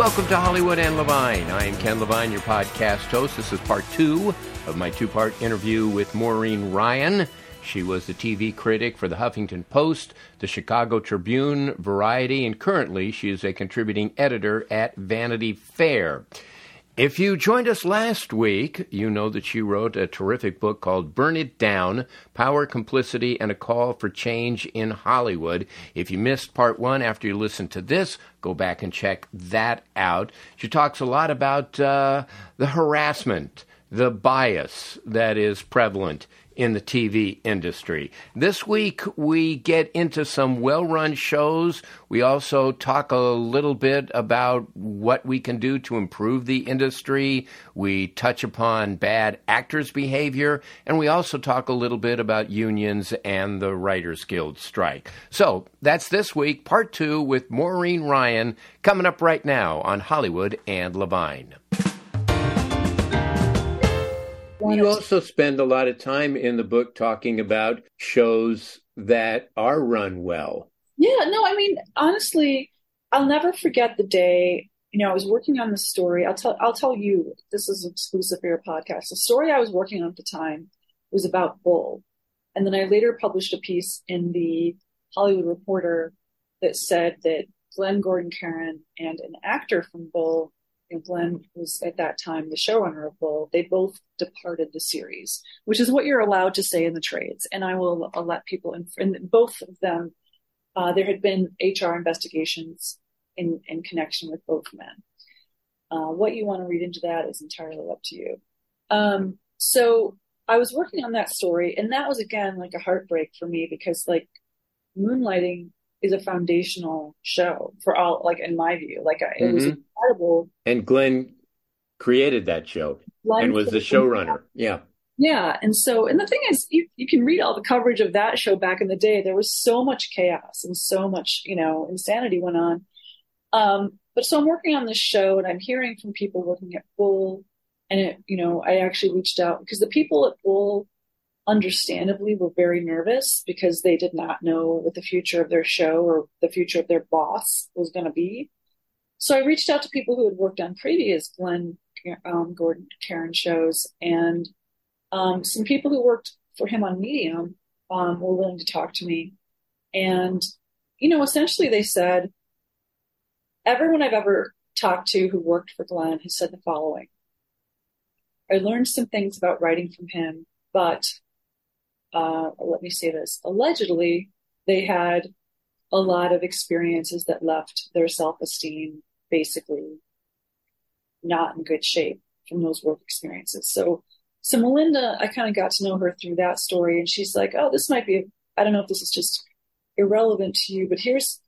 Welcome to Hollywood and Levine. I am Ken Levine, your podcast host. This is part two of my two part interview with Maureen Ryan. She was the TV critic for the Huffington Post, the Chicago Tribune, Variety, and currently she is a contributing editor at Vanity Fair. If you joined us last week, you know that she wrote a terrific book called Burn It Down Power, Complicity, and a Call for Change in Hollywood. If you missed part one after you listened to this, go back and check that out. She talks a lot about uh, the harassment, the bias that is prevalent in the TV industry. This week, we get into some well run shows. We also talk a little bit about what we can do to improve the industry. We touch upon bad actors' behavior. And we also talk a little bit about unions and the Writers Guild strike. So that's this week, part two with Maureen Ryan, coming up right now on Hollywood and Levine. You also spend a lot of time in the book talking about shows that are run well. Yeah, no, I mean, honestly, I'll never forget the day. You know, I was working on the story. I'll tell. I'll tell you. This is exclusive for your podcast. The story I was working on at the time was about Bull, and then I later published a piece in the Hollywood Reporter that said that Glenn Gordon Caron and an actor from Bull and Glenn was at that time the showrunner of Bull, they both departed the series, which is what you're allowed to say in the trades. And I will I'll let people, in, and both of them, uh, there had been HR investigations in, in connection with both men. Uh, what you want to read into that is entirely up to you. Um, so I was working on that story, and that was again like a heartbreak for me because like moonlighting is a foundational show for all like in my view. Like it mm-hmm. was incredible. And glenn created that show glenn and was the showrunner. Yeah. Yeah. And so and the thing is you, you can read all the coverage of that show back in the day. There was so much chaos and so much you know insanity went on. Um but so i'm working on this show and i'm hearing from people looking at bull. And it you know i actually reached out because the people at bull understandably were very nervous because they did not know what the future of their show or the future of their boss was going to be. So I reached out to people who had worked on previous Glenn um, Gordon Caron shows, and um, some people who worked for him on Medium um, were willing to talk to me. And, you know, essentially they said, everyone I've ever talked to who worked for Glenn has said the following I learned some things about writing from him, but uh, let me say this, allegedly, they had a lot of experiences that left their self esteem basically not in good shape from those work experiences. So, so Melinda, I kind of got to know her through that story, and she's like, "Oh, this might be. I don't know if this is just irrelevant to you, but here's,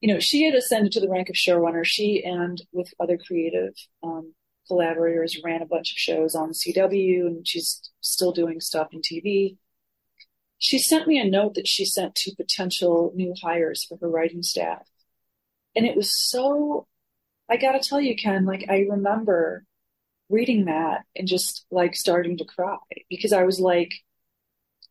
you know, she had ascended to the rank of showrunner. She and with other creative um, collaborators, ran a bunch of shows on CW, and she's still doing stuff in TV. She sent me a note that she sent to potential new hires for her writing staff. And it was so, I gotta tell you, Ken, like I remember reading that and just like starting to cry because I was like,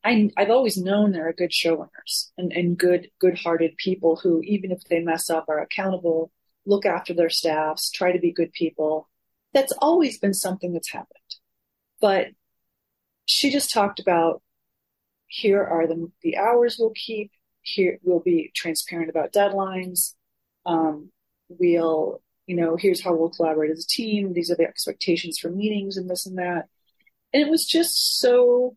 I, have always known there are good showrunners and, and good, good-hearted people who, even if they mess up, are accountable, look after their staffs, try to be good people that's always been something that's happened. But she just talked about here are the, the hours we'll keep. Here we'll be transparent about deadlines. Um, we'll, you know, here's how we'll collaborate as a team. These are the expectations for meetings and this and that. And it was just so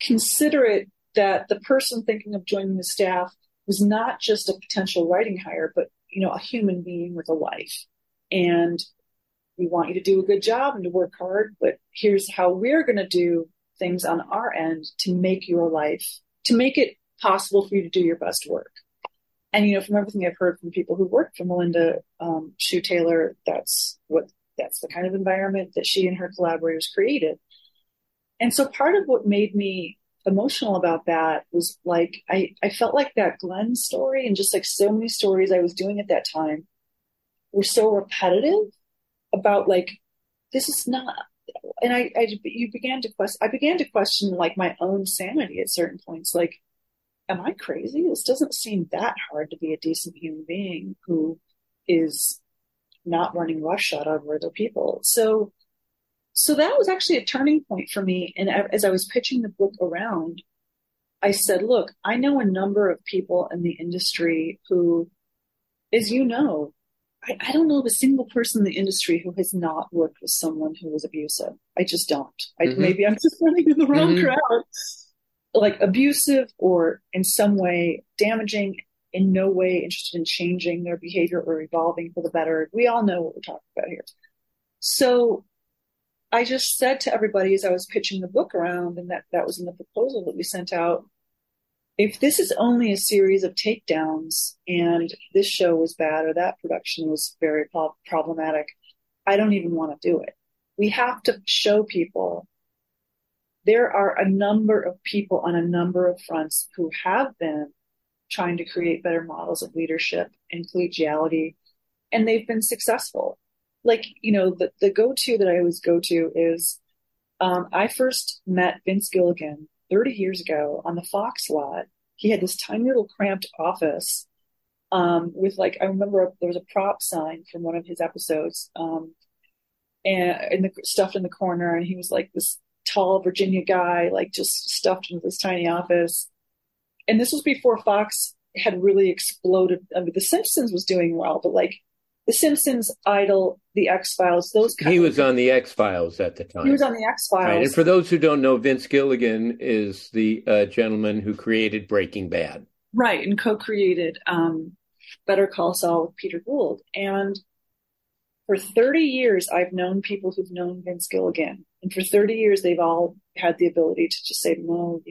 considerate that the person thinking of joining the staff was not just a potential writing hire, but you know, a human being with a life. And we want you to do a good job and to work hard, but here's how we're going to do things on our end to make your life, to make it possible for you to do your best work. And, you know, from everything I've heard from people who work for Melinda um, Hsu Taylor, that's what, that's the kind of environment that she and her collaborators created. And so part of what made me emotional about that was like, I, I felt like that Glenn story and just like so many stories I was doing at that time were so repetitive about like, this is not, and I, I, you began to question, I began to question like my own sanity at certain points. Like, am I crazy? This doesn't seem that hard to be a decent human being who is not running roughshod over other people. So so that was actually a turning point for me. And as I was pitching the book around, I said, look, I know a number of people in the industry who, as you know, I, I, don't know of a single person in the industry who has not worked with someone who was abusive. I just don't. I, mm-hmm. Maybe I'm just running in the wrong mm-hmm. crowd. Like abusive or in some way damaging, in no way interested in changing their behavior or evolving for the better. We all know what we're talking about here. So I just said to everybody as I was pitching the book around, and that that was in the proposal that we sent out. If this is only a series of takedowns and this show was bad or that production was very pro- problematic, I don't even want to do it. We have to show people there are a number of people on a number of fronts who have been trying to create better models of leadership and collegiality, and they've been successful like you know the the go to that I always go to is um, I first met Vince Gilligan 30 years ago on the Fox lot. He had this tiny little cramped office um, with like I remember there was a prop sign from one of his episodes um, and in the stuffed in the corner, and he was like this tall Virginia guy, like just stuffed into this tiny office. And this was before Fox had really exploded. I mean, The Simpsons was doing well, but like the Simpsons, Idol, The X Files, those. He was on The X Files at the time. He was on The X Files. Right. And for those who don't know, Vince Gilligan is the uh, gentleman who created Breaking Bad. Right, and co-created um, Better Call Saul with Peter Gould. And for 30 years, I've known people who've known Vince Gilligan, and for 30 years, they've all had the ability to just say no.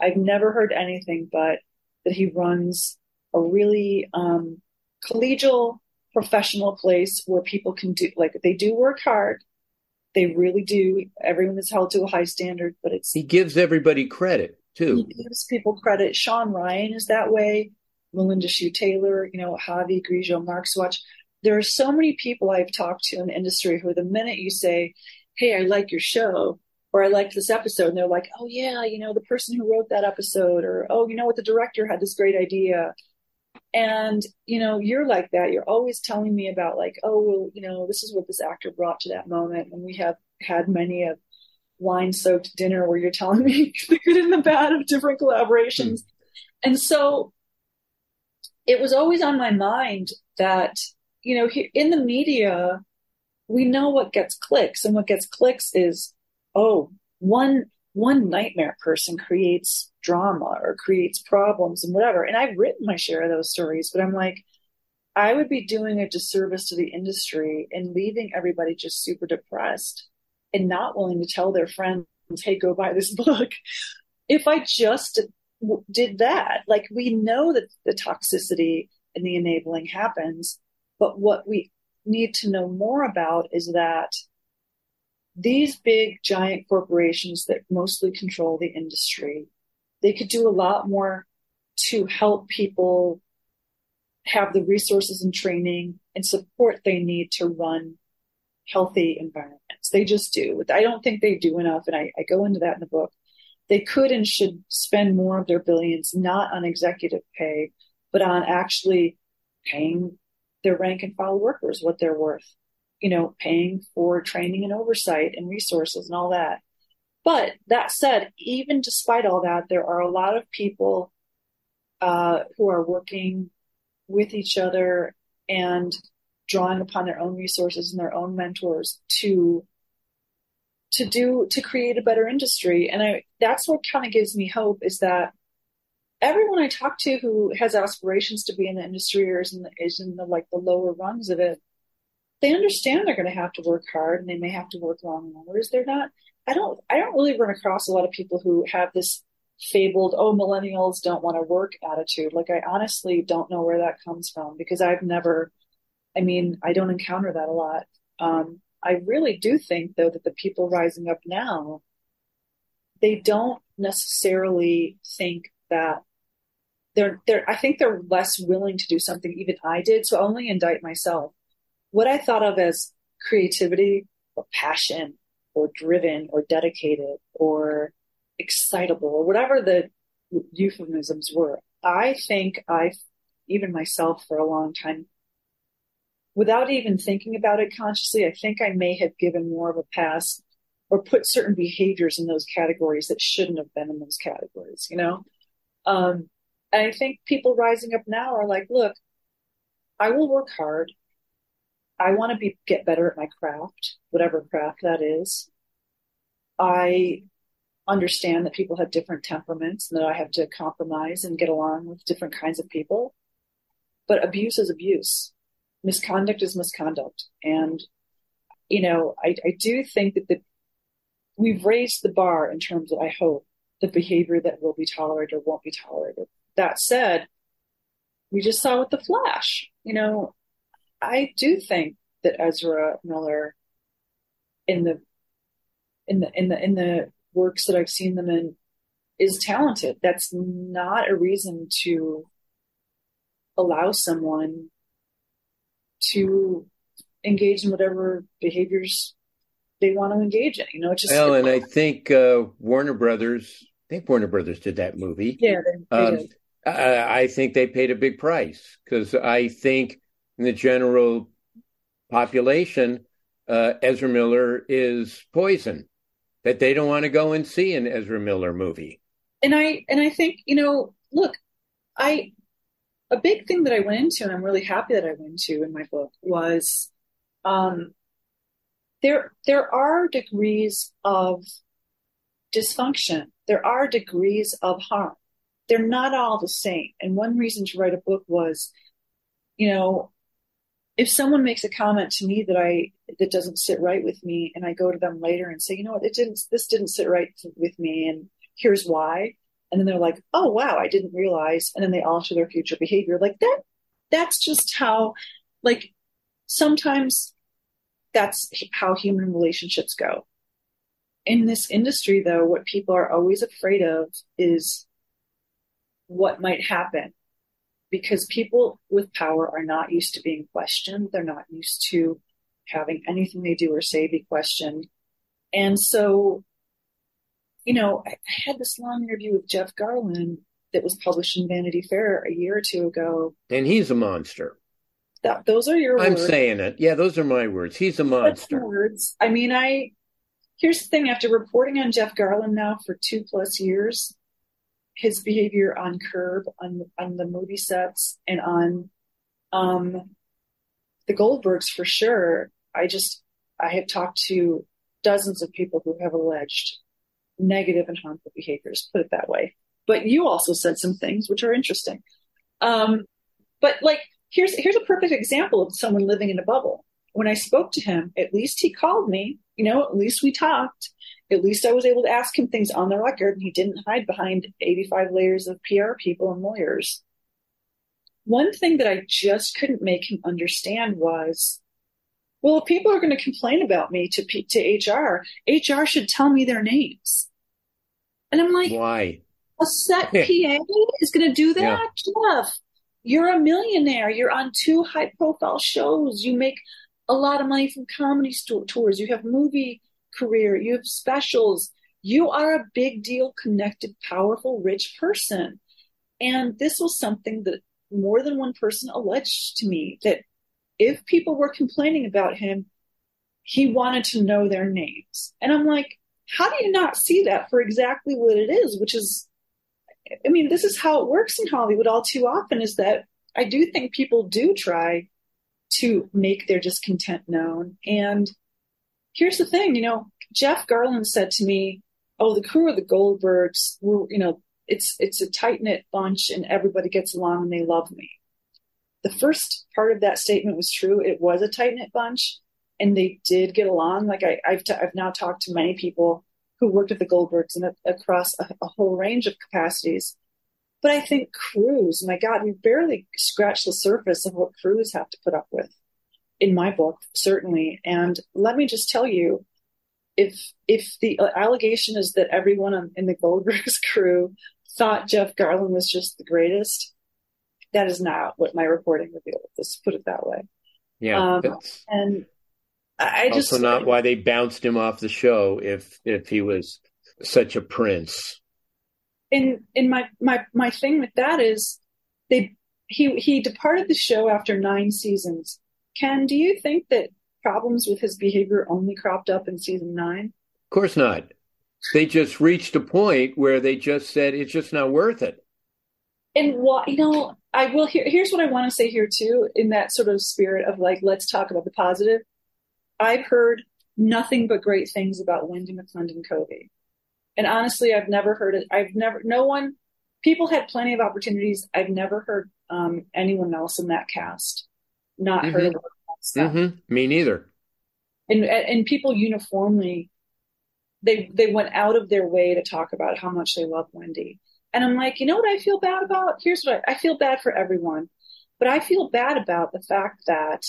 I've never heard anything but that he runs a really um, collegial professional place where people can do like they do work hard. They really do. Everyone is held to a high standard but it's he gives everybody credit too. He gives people credit. Sean ryan is that way. Melinda Hsu taylor you know Javi Grillo-Marxuach. There are so many people i've talked to in the industry who the minute you say hey i like your show or i liked this episode and they're like oh yeah you know the person who wrote that episode or oh you know what? The director had this great idea and, you know, you're like that. You're always telling me about like, oh, well, you know, this is what this actor brought to that moment. And we have had many a wine soaked dinner where you're telling me the good and the bad of different collaborations. Mm. And so it was always on my mind that, you know, here in the media, we know what gets clicks and what gets clicks is, oh, one one nightmare person creates drama or creates problems and whatever. And I've written my share of those stories, but I'm like, I would be doing a disservice to the industry and leaving everybody just super depressed and not willing to tell their friends, hey, go buy this book. if I just did that, like we know that the toxicity and the enabling happens, but what we need to know more about is that these big giant corporations that mostly control the industry, they could do a lot more to help people have the resources and training and support they need to run healthy environments. They just do. I don't think they do enough, and I, I go into that in the book. They could and should spend more of their billions not on executive pay, but on actually paying their rank and file workers what they're worth you know, paying for training and oversight and resources and all that. But that said, even despite all that, there are a lot of people uh, who are working with each other and drawing upon their own resources and their own mentors to to do to create a better industry. And I that's what kind of gives me hope is that everyone I talk to who has aspirations to be in the industry or is in the, is in the like the lower rungs of it, they understand they're going to have to work hard and they may have to work long hours. They're not. I don't. I don't really run across a lot of people who have this fabled "oh millennials don't want to work" attitude. Like I honestly don't know where that comes from because I've never. I mean, I don't encounter that a lot. Um, I really do think though that the people rising up now, they don't necessarily think that they're they're I think they're less willing to do something even I did. So I only indict myself. What I thought of as creativity or passion or driven or dedicated or excitable or whatever the euphemisms were. I think I've, even myself for a long time without even thinking about it consciously, I think I may have given more of a pass or put certain behaviors in those categories that shouldn't have been in those categories, you know? Um, and I think people rising up now are like, look, I will work hard. I want to be get better at my craft, whatever craft that is. I understand that people have different temperaments and that I have to compromise and get along with different kinds of people. But abuse is abuse. Misconduct is misconduct. And, you know, I, I do think that the, we've raised the bar in terms of, I hope, the behavior that will be tolerated or won't be tolerated that said, we just saw with the Flash. You know, I do think that Ezra Miller, in the in the in the in the works that I've seen them in, is talented. That's not a reason to allow someone to engage in whatever behaviors they want to engage in. You know, just well, and I think uh, Warner Brothers. I think Warner Brothers did that movie. Yeah, they, they um, did. I think they paid a big price because I think in the general population, uh, Ezra Miller is poison that they don't want to go and see an Ezra Miller movie. And I and I think you know, look, I a big thing that I went into, and I'm really happy that I went into in my book was, um, there there are degrees of dysfunction. There are degrees of harm they're not all the same. And one reason to write a book was, you know, if someone makes a comment to me that I that doesn't sit right with me, and I go to them later and say, you know what, it didn't, this didn't sit right with me, and here's why. And then they're like, oh wow, I didn't realize, and then they alter their future behavior. Like that, that's just how, like, sometimes that's how human relationships go. In this industry, though, what people are always afraid of is what might happen because people with power are not used to being questioned. They're not used to having anything they do or say be questioned. And so, you know, I, had this long interview with Jeff Garlin that was published in Vanity Fair a year or two ago. And he's a monster. That those are your I'm words. saying it. Yeah, those are my words. He's a monster. Words. I mean, I here's the thing, after reporting on Jeff Garlin now for two plus years, his behavior on Curb, on on the movie sets, and on um, the Goldbergs for sure. I just I have talked to dozens of people who have alleged negative and harmful behaviors. Put it that way. But you also said some things which are interesting. Um, but like here's here's a perfect example of someone living in a bubble. When I spoke to him, at least he called me. You know, at least we talked at least I was able to ask him things on the record and he didn't hide behind 85 layers of PR people and lawyers. One thing that I just couldn't make him understand was, well, if people are going to complain about me to, to HR, HR should tell me their names. And I'm like, why? A set PA is going to do that? Yeah. Jeff, you're a millionaire. You're on two high profile shows. You make a lot of money from comedy tours. You have movie career, you have specials. You are a big deal, connected, powerful, rich person. And this was something that more than one person alleged to me that if people were complaining about him, he wanted to know their names. And I'm like, how do you not see that for exactly what it is, which is, I mean, this is how it works in Hollywood all too often is that I do think people do try to make their discontent known. And here's the thing, you know, Jeff Garlin said to me, "Oh, the crew of the Goldbergs, were, you know, it's it's a tight knit bunch, and everybody gets along, and they love me." The first part of that statement was true. It was a tight knit bunch, and they did get along. Like I, have t- I've now talked to many people who worked at the Goldbergs and across a, a whole range of capacities. But I think crews, my God, we barely scratched the surface of what crews have to put up with in my book, certainly. And let me just tell you, if if the allegation is that everyone in the Goldbergs crew thought Jeff Garlin was just the greatest, that is not what my reporting revealed. Let's put it that way. Yeah, um, and I just also not why they bounced him off the show if if he was such a prince. And and my my my thing with that is they he he departed the show after nine seasons Ken, do you think that problems with his behavior only cropped up in season nine? Of course not. They just reached a point where they just said it's just not worth it. And what you know, I will. Here, here's what I want to say here too, in that sort of spirit of like, let's talk about the positive. I've heard nothing but great things about Wendi McLendon Covey, and honestly, I've never heard it. I've never, no one. People had plenty of opportunities. I've never heard um, anyone else in that cast not mm-hmm. heard. Mm-hmm. Me neither. And and people uniformly, they they went out of their way to talk about how much they love Wendy. And I'm like, you know what I feel bad about? Here's what I, I feel bad for everyone, but I feel bad about the fact that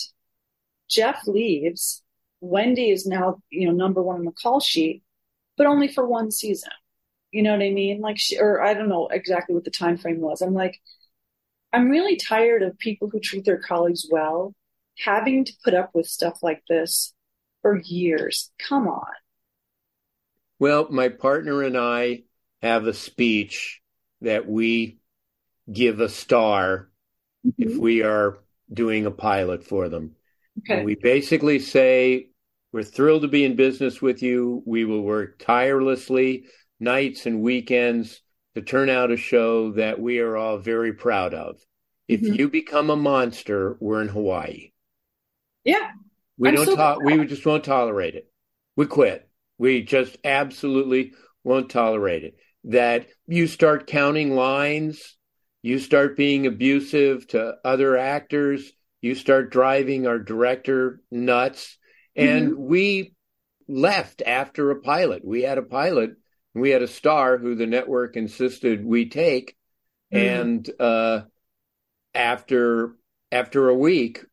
Jeff leaves. Wendy is now, you know, number one on the call sheet, but only for one season. You know what I mean? Like, she, or I don't know exactly what the time frame was. I'm like, I'm really tired of people who treat their colleagues well having to put up with stuff like this for years. Come on. Well, my partner and I have a speech that we give a star mm-hmm. if we are doing a pilot for them. Okay. And we basically say, We're thrilled to be in business with you. We will work tirelessly, nights and weekends, to turn out a show that we are all very proud of. If mm-hmm. you become a monster, we're in Hawaii. Yeah. We I'm don't so to- we just won't tolerate it. We quit. We just absolutely won't tolerate it. That you start counting lines, you start being abusive to other actors, you start driving our director nuts. And mm-hmm. we left after a pilot. We had a pilot we had a star who the network insisted we take, mm-hmm. and uh, after after a week,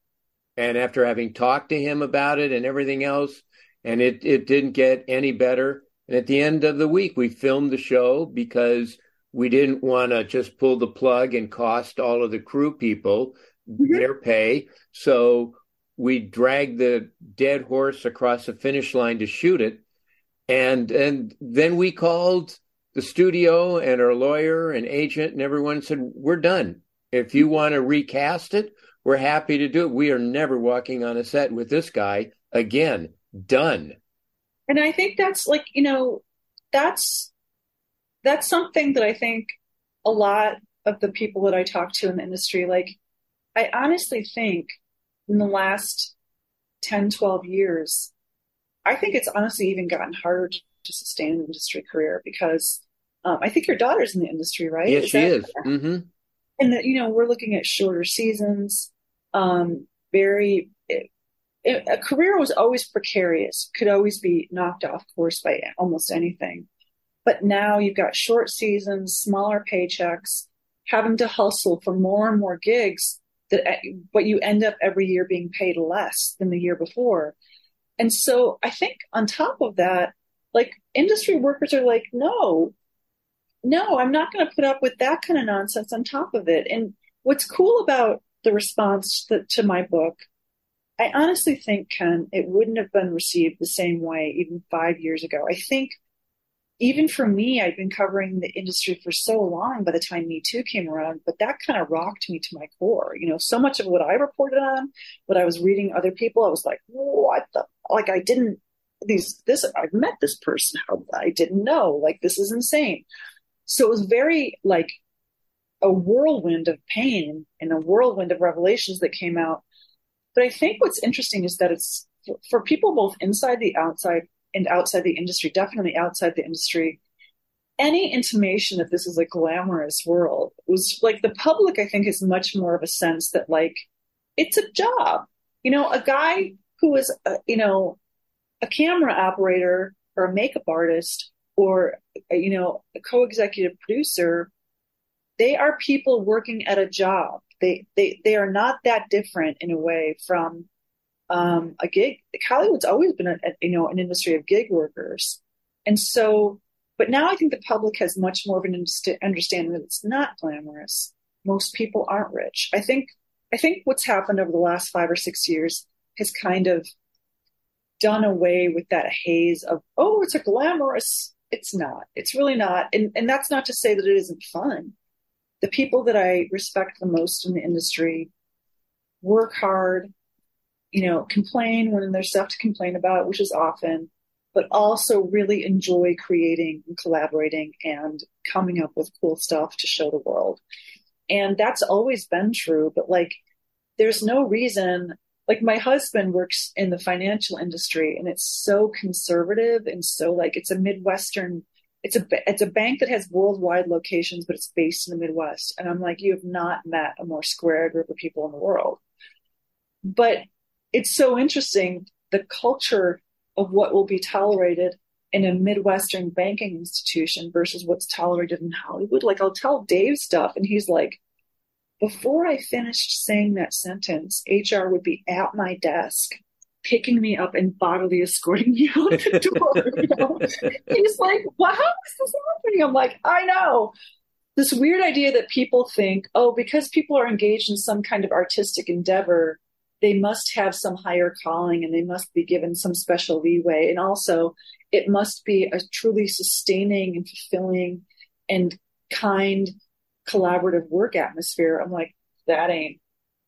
and after having talked to him about it and everything else, and it it didn't get any better. And at the end of the week, we filmed the show because we didn't want to just pull the plug and cost all of the crew people mm-hmm. their pay. So we dragged the dead horse across the finish line to shoot it and and then we called the studio and our lawyer and agent and everyone said we're done. If you want to recast it we're happy to do it. We are never walking on a set with this guy again. Done. And i think that's like you know that's that's something that i think a lot of the people that i talk to in the industry like i honestly think in the last 10 12 years I think it's honestly even gotten harder to sustain an industry career because um, I think your daughter's in the industry, right? Yes, is she is. Mm-hmm. And that you know we're looking at shorter seasons. Um, very, it, it, a career was always precarious, could always be knocked off course by almost anything. But now you've got short seasons, smaller paychecks, having to hustle for more and more gigs. That, but you end up every year being paid less than the year before. And so I think on top of that, like industry workers are like, no, no, I'm not going to put up with that kind of nonsense on top of it. And what's cool about the response to, to my book, I honestly think, Ken, it wouldn't have been received the same way even five years ago. I think even for me, I'd been covering the industry for so long by the time Me Too came around, but that kind of rocked me to my core. You know, so much of what I reported on, what I was reading other people, I was like, what the, like I didn't, these this I've met this person. I didn't know. Like this is insane. So it was very like a whirlwind of pain and a whirlwind of revelations that came out. But I think what's interesting is that it's for people both inside the outside and outside the industry, definitely outside the industry, any intimation that this is a glamorous world was like the public, I think, is much more of a sense that like it's a job. You know, a guy who is, a, you know, a camera operator or a makeup artist or, you know, a co-executive producer, they are people working at a job. They, they, they are not that different in a way from um, a gig. Hollywood's always been a, a, you know an industry of gig workers, and so. But now I think the public has much more of an understanding that it's not glamorous. Most people aren't rich. I think I think what's happened over the last five or six years has kind of done away with that haze of oh it's a glamorous. It's not. It's really not. And and that's not to say that it isn't fun. The people that I respect the most in the industry work hard, you know, complain when there's stuff to complain about, which is often, but also really enjoy creating and collaborating and coming up with cool stuff to show the world. And that's always been true, but like, there's no reason, like, my husband works in the financial industry and it's so conservative and so like, it's a Midwestern it's a it's a bank that has worldwide locations, but it's based in the Midwest. And I'm like, you have not met a more square group of people in the world. But it's so interesting the culture of what will be tolerated in a Midwestern banking institution versus what's tolerated in Hollywood. Like I'll tell Dave stuff and he's like, before I finished saying that sentence, HR would be at my desk picking me up and bodily escorting me out the door. You know? He's like, how is this happening? I'm like, I know. This weird idea that people think, oh, because people are engaged in some kind of artistic endeavor, they must have some higher calling and they must be given some special leeway. And also, it must be a truly sustaining and fulfilling and kind collaborative work atmosphere. I'm like, that ain't.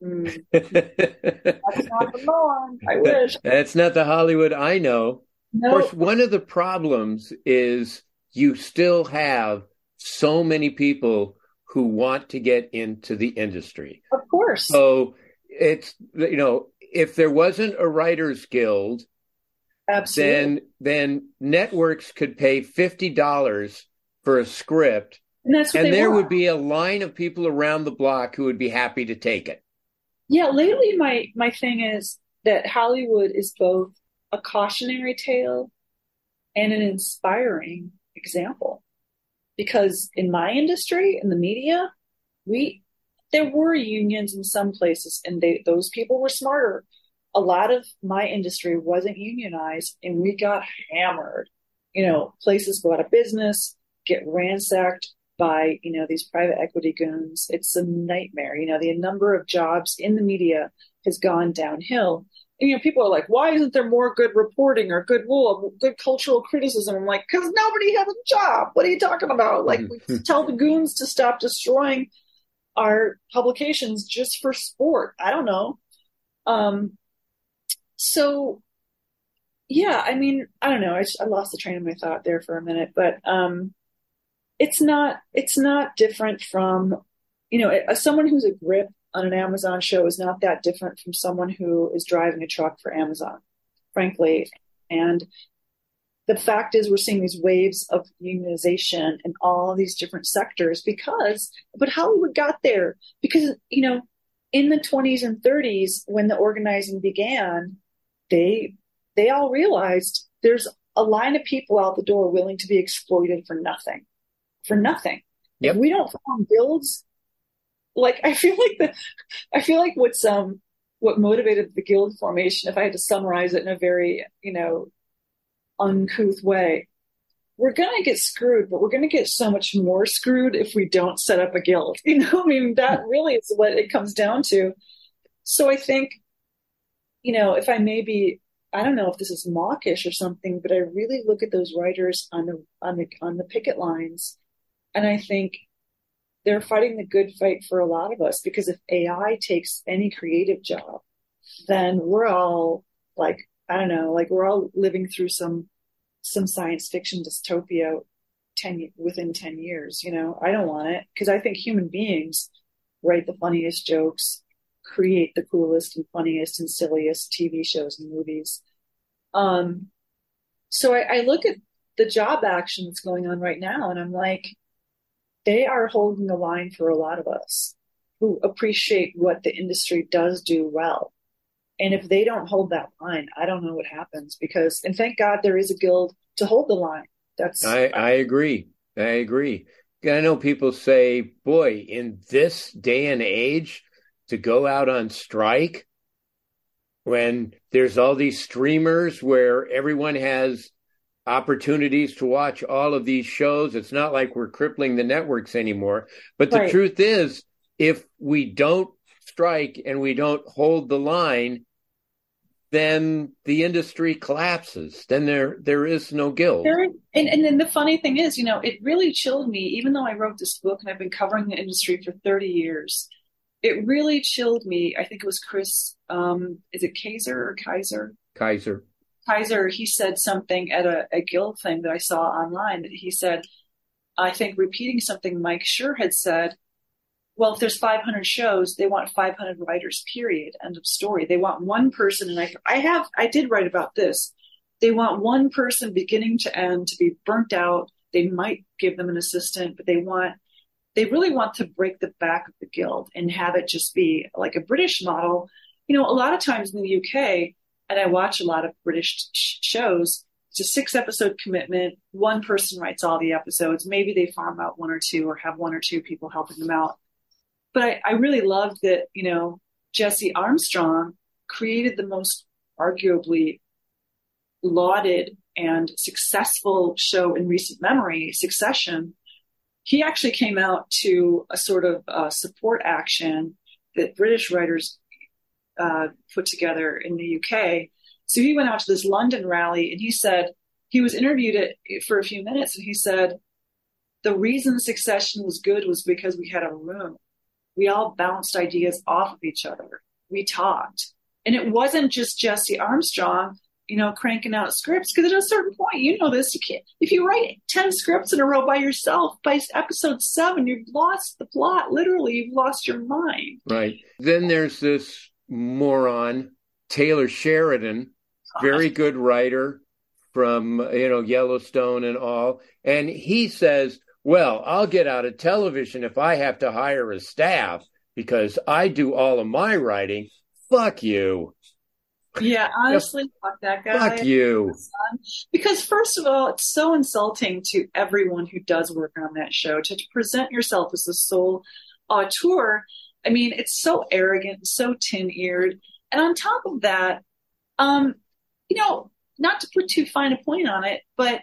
Mm, that's not the norm. I wish. That's not the Hollywood I know. Of course, one of the problems is you still have so many people who want to get into the industry. Of course. So it's you know if there wasn't a writers guild Absolutely. then then networks could pay $50 for a script and, that's and there want. would be a line of people around the block who would be happy to take it yeah lately my my thing is that hollywood is both a cautionary tale and an inspiring example because in my industry in the media we there were unions in some places, and they, those people were smarter. A lot of my industry wasn't unionized, and we got hammered. You know, places go out of business, get ransacked by you know these private equity goons. It's a nightmare. You know, the number of jobs in the media has gone downhill. And, you know, people are like, why isn't there more good reporting or good rule, good cultural criticism? I'm like, because nobody has a job. What are you talking about? Like, we tell the goons to stop destroying our publications just for sport. I don't know. Um, so yeah, I mean, I don't know. I, just, I lost the train of my thought there for a minute, but um, it's not it's not different from you know someone who's a grip on an Amazon show is not that different from someone who is driving a truck for Amazon, frankly. And the fact is we're seeing these waves of unionization in all these different sectors because but hollywood got there because you know in the 20s and 30s when the organizing began they they all realized there's a line of people out the door willing to be exploited for nothing for nothing yep. if we don't form guilds like i feel like the i feel like what's um what motivated the guild formation if i had to summarize it in a very you know uncouth way, we're going to get screwed, but we're going to get so much more screwed if we don't set up a guild. You know, I mean, that hmm. really is what it comes down to. So I think, you know, if I maybe I don't know if this is mawkish or something, but I really look at those writers on the on the on the picket lines, and I think they're fighting the good fight for a lot of us because if AI takes any creative job, then we're all like I don't know, like we're all living through some some science fiction dystopia 10 within 10 years, you know. I don't want it because I think human beings write the funniest jokes, create the coolest and funniest and silliest TV shows and movies. Um so I, I look at the job action that's going on right now and I'm like they are holding the line for a lot of us who appreciate what the industry does do well. And if they don't hold that line, I don't know what happens because, and thank God there is a guild to hold the line. That's I, I agree. I agree. I know people say, boy, in this day and age, to go out on strike when there's all these streamers where everyone has opportunities to watch all of these shows. It's not like we're crippling the networks anymore. But the Right. truth is, if we don't strike and we don't hold the line, then the industry collapses. Then there there is no guild. There, and, and then the funny thing is, you know, it really chilled me, even though I wrote this book and I've been covering the industry for 30 years. It really chilled me. I think it was Chris, um, is it Kaiser or Kaiser? Keyser. Keyser, he said something at a, a guild thing that I saw online that he said, I think repeating something Mike Schur had said, well, if there's 500 shows, they want 500 writers, period. End of story. They want one person. And I, I have, I did write about this. They want one person beginning to end to be burnt out. They might give them an assistant, but they want, they really want to break the back of the guild and have it just be like a British model. You know, a lot of times in the UK, and I watch a lot of British sh- shows. It's a six episode commitment. One person writes all the episodes. Maybe they farm out one or two or have one or two people helping them out. But I, I really loved that, you know, Jesse Armstrong created the most arguably lauded and successful show in recent memory, Succession. He actually came out to a sort of uh, support action that British writers uh, put together in the UK. So he went out to this London rally and he said, he was interviewed at, for a few minutes and he said, the reason Succession was good was because we had a room. We all bounced ideas off of each other. We talked. And it wasn't just Jesse Armstrong, you know, cranking out scripts. Because at a certain point, you know this, you can't, if you write 10 scripts in a row by yourself, by episode seven, you've lost the plot. Literally, you've lost your mind. Right. Then there's this moron, Taylor Sheridan, very good writer from, you know, Yellowstone and all. And he says, well, I'll get out of television if I have to hire a staff because I do all of my writing. Fuck you. Yeah, honestly, fuck that guy. Fuck you. Because first of all, it's so insulting to everyone who does work on that show to, present yourself as the sole auteur. I mean, it's so arrogant, so tin-eared, and on top of that, um, you know, not to put too fine a point on it, but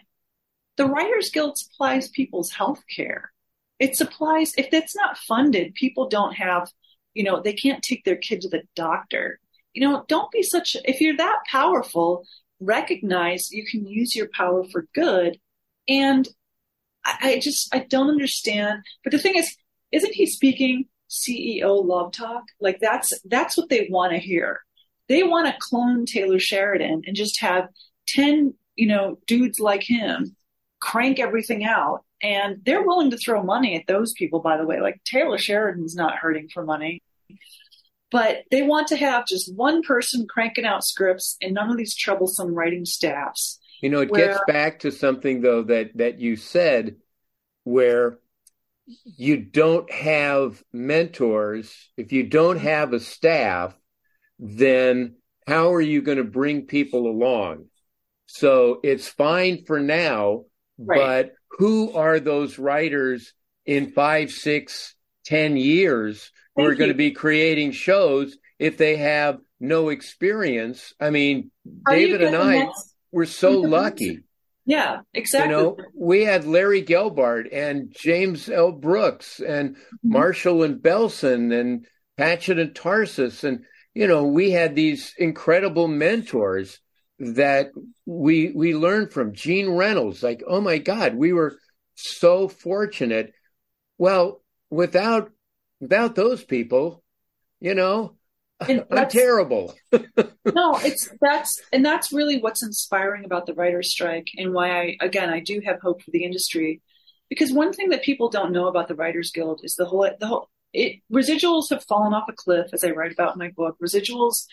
the Writers Guild supplies people's health care. It supplies, if it's not funded, people don't have, you know, they can't take their kid to the doctor. You know, don't be such, if you're that powerful, recognize you can use your power for good. And I, I just, I don't understand. But the thing is, isn't he speaking CEO love talk? Like that's, that's what they want to hear. They want to clone Taylor Sheridan and just have 10, you know, dudes like him crank everything out. And they're willing to throw money at those people, by the way. Like Taylor Sheridan's not hurting for money. But they want to have just one person cranking out scripts and none of these troublesome writing staffs. You know, it Where- gets back to something though that that you said where you don't have mentors, if you don't have a staff, then how are you going to bring people along? So it's fine for now, Right. but who are those writers in five, six, ten years who Thank are going to be creating shows if they have no experience? I mean, Are David and I that? were so lucky. Yeah, exactly. You know, we had Larry Gelbart and James L. Brooks and Mm-hmm. Marshall and Belson and Patchett and Tarses. And, you know, we had these incredible mentors that we we learned from. Gene Reynolds, like, oh my God, we were so fortunate. Well, without without those people, you know, I'm terrible. no, it's that's and that's really what's inspiring about the writer's strike and why I again I do have hope for the industry. Because one thing that people don't know about the Writers Guild is the whole the whole it, residuals have fallen off a cliff, as I write about in my book. Residuals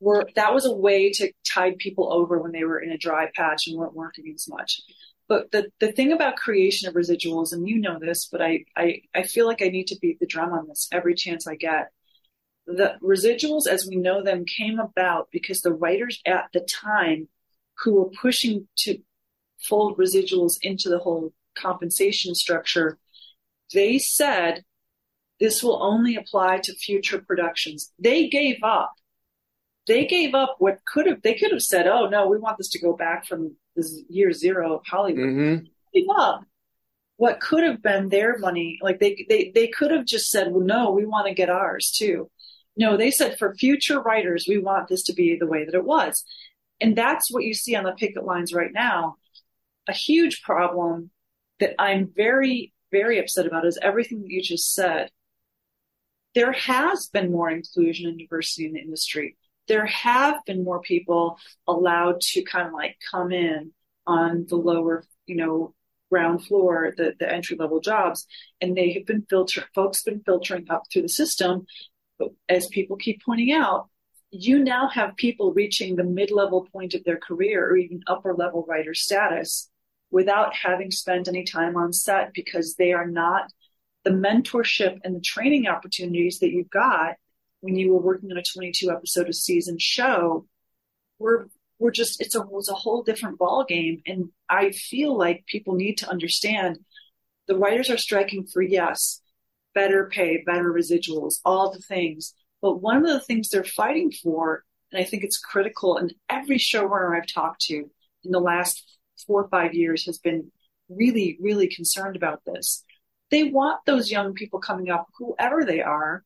were that was a way to tide people over when they were in a dry patch and weren't working as much. But the, the thing about creation of residuals, and you know this, but I, I, I feel like I need to beat the drum on this every chance I get. The residuals, as we know them, came about because the writers at the time who were pushing to fold residuals into the whole compensation structure, they said this will only apply to future productions. They gave up. They gave up what could have, they could have said, oh no, we want this to go back from this year zero of Hollywood. Mm-hmm. They gave up what could have been their money. Like they, they, they could have just said, well, no, we want to get ours too. No, they said for future writers, we want this to be the way that it was. And that's what you see on the picket lines right now. A huge problem that I'm very, very upset about is everything that you just said there has been more inclusion and diversity in the industry. There have been more people allowed to kind of like come in on the lower, you know, ground floor, the, the entry level jobs, and they have been filtering, folks been filtering up through the system. But as people keep pointing out, you now have people reaching the mid level point of their career or even upper level writer status without having spent any time on set because they are not the mentorship and the training opportunities that you got when you were working on a 22 episode a season show were were just it's a was a whole different ball game and i feel like people need to understand the writers are striking for yes better pay better residuals all the things but one of the things they're fighting for and i think it's critical and every showrunner i've talked to in the last four or five years has been really really concerned about this they want those young people coming up, whoever they are,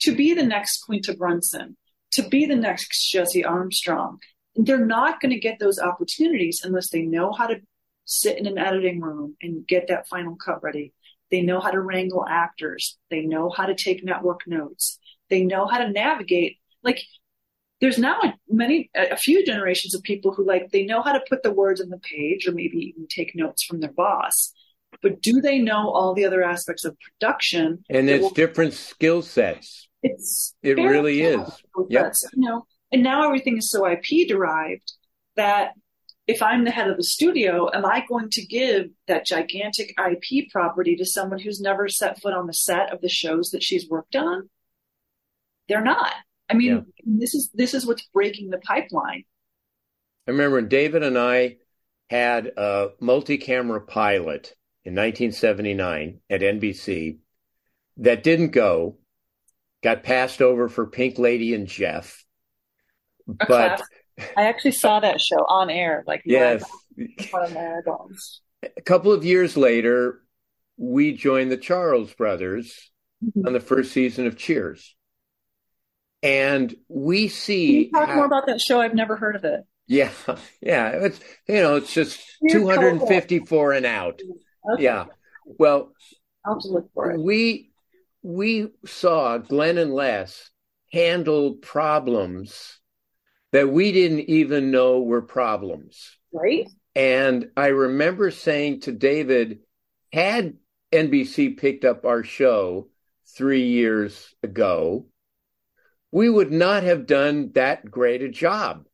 to be the next Quinta Brunson, to be the next Jesse Armstrong. They're not going to get those opportunities unless they know how to sit in an editing room and get that final cut ready. They know how to wrangle actors. They know how to take network notes. They know how to navigate. Like, there's now a, many, a few generations of people who like, they know how to put the words on the page or maybe even take notes from their boss but do they know all the other aspects of production? And it's will, different skill sets. It's it really is. Yep. You know, and now everything is so IP derived that if I'm the head of the studio, am I going to give that gigantic IP property to someone who's never set foot on the set of the shows that she's worked on? They're not. I mean, yeah. this is this is what's breaking the pipeline. I remember David and I had a multi-camera pilot in 1979 at NBC that didn't go, got passed over for Pink Lady and Jeff. But I actually saw that show on air, like yes, one of. A couple of years later, we joined the Charles brothers mm-hmm. on the first season of Cheers. And we see. Can you talk how, more about that show? I've never heard of it. Yeah, yeah. It's you know, it's just 254 and out. Okay. Yeah. Well, I'll look for it. We we saw Glen and Les handle problems that we didn't even know were problems. Right. And I remember saying to David, had NBC picked up our show three years ago, we would not have done that great a job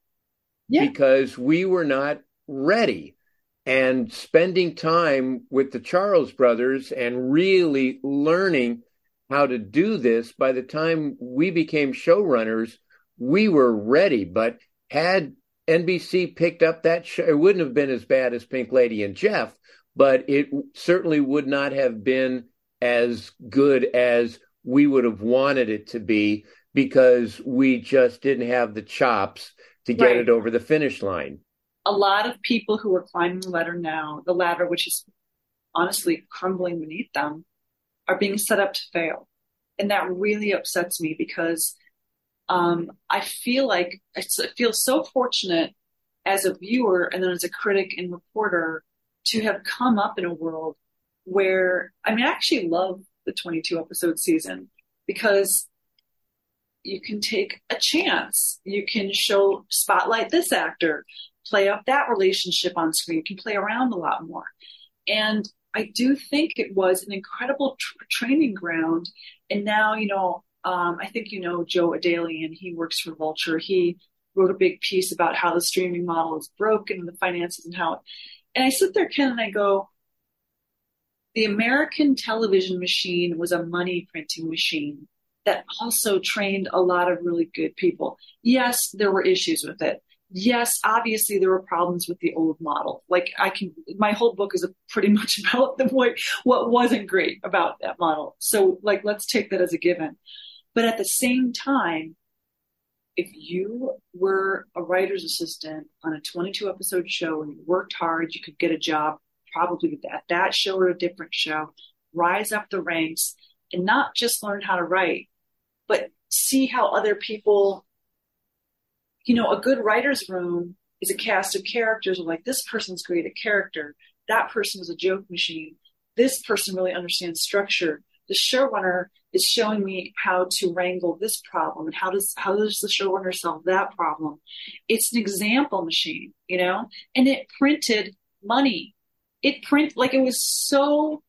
yeah. because we were not ready and spending time with the Charles brothers and really learning how to do this. By the time we became showrunners, we were ready. But had NBC picked up that show, it wouldn't have been as bad as Pink Lady and Jeff, but it certainly would not have been as good as we would have wanted it to be because we just didn't have the chops to get right. it over the finish line a lot of people who are climbing the ladder now, the ladder which is honestly crumbling beneath them, are being set up to fail. And that really upsets me because um, I feel like I feel so fortunate as a viewer and then as a critic and reporter to have come up in a world where I mean I actually love the 22 episode season because you can take a chance. You can show spotlight this actor, play up that relationship on screen. You can play around a lot more. And I do think it was an incredible tr- training ground. And now, you know, um, I think you know Joe Adalian. He works for Vulture. He wrote a big piece about how the streaming model is broken and the finances and how. It, And I sit there, Ken, and I go, the American television machine was a money printing machine that also trained a lot of really good people. Yes, there were issues with it. Yes, obviously there were problems with the old model. Like I can, my whole book is pretty much about the what what wasn't great about that model. So like, let's take that as a given. But at the same time, if you were a writer's assistant on a 22 episode show and you worked hard, you could get a job probably at that show or a different show, rise up the ranks and not just learn how to write, but see how other people, you know, a good writer's room is a cast of characters like this person's great at character, that person is a joke machine, this person really understands structure. The showrunner is showing me how to wrangle this problem and how does how does the showrunner solve that problem. It's an example machine, you know, and it printed money. It print like it was so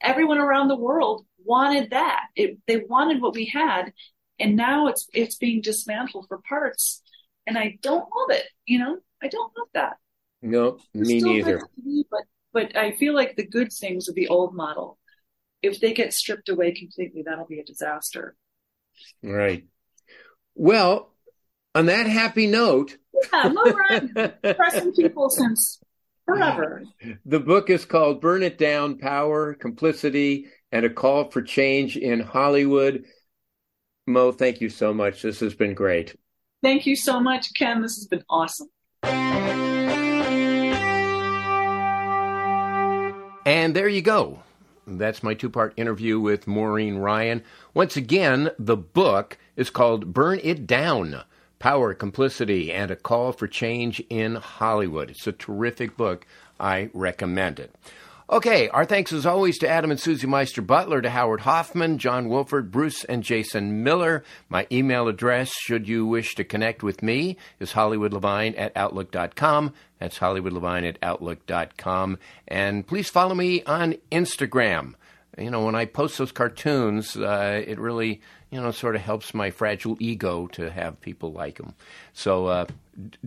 everyone around the world wanted that. It, they wanted what we had, and now it's it's being dismantled for parts, and I don't love it. You know, I don't love that. No, me neither. Me, but but I feel like the good things of the old model, if they get stripped away completely, that'll be a disaster. Right. Well, on that happy note, yeah, Mo Ryan, pressing people since forever. The book is called Burn It Down Power, Complicity, and a Call for Change in Hollywood. Mo, thank you so much. This has been great. Thank you so much, Ken. This has been awesome. And there you go. That's my two part interview with Maureen Ryan. Once again, the book is called Burn It Down Power, Complicity, and a Call for Change in Hollywood. It's a terrific book. I recommend it. Okay, our thanks as always to Adam and Susie Meister Butler, to Howard Hoffman, John Wolford, Bruce, and Jason Miller. My email address, should you wish to connect with me, is hollywoodlevine at outlook.com. That's hollywoodlevine at outlook.com. And please follow me on Instagram. You know, when I post those cartoons, uh, it really you know, sort of helps my fragile ego to have people like them. So uh,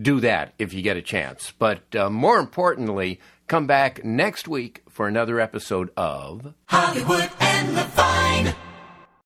do that if you get a chance. But uh, more importantly, come back next week for another episode of Hollywood and Levine.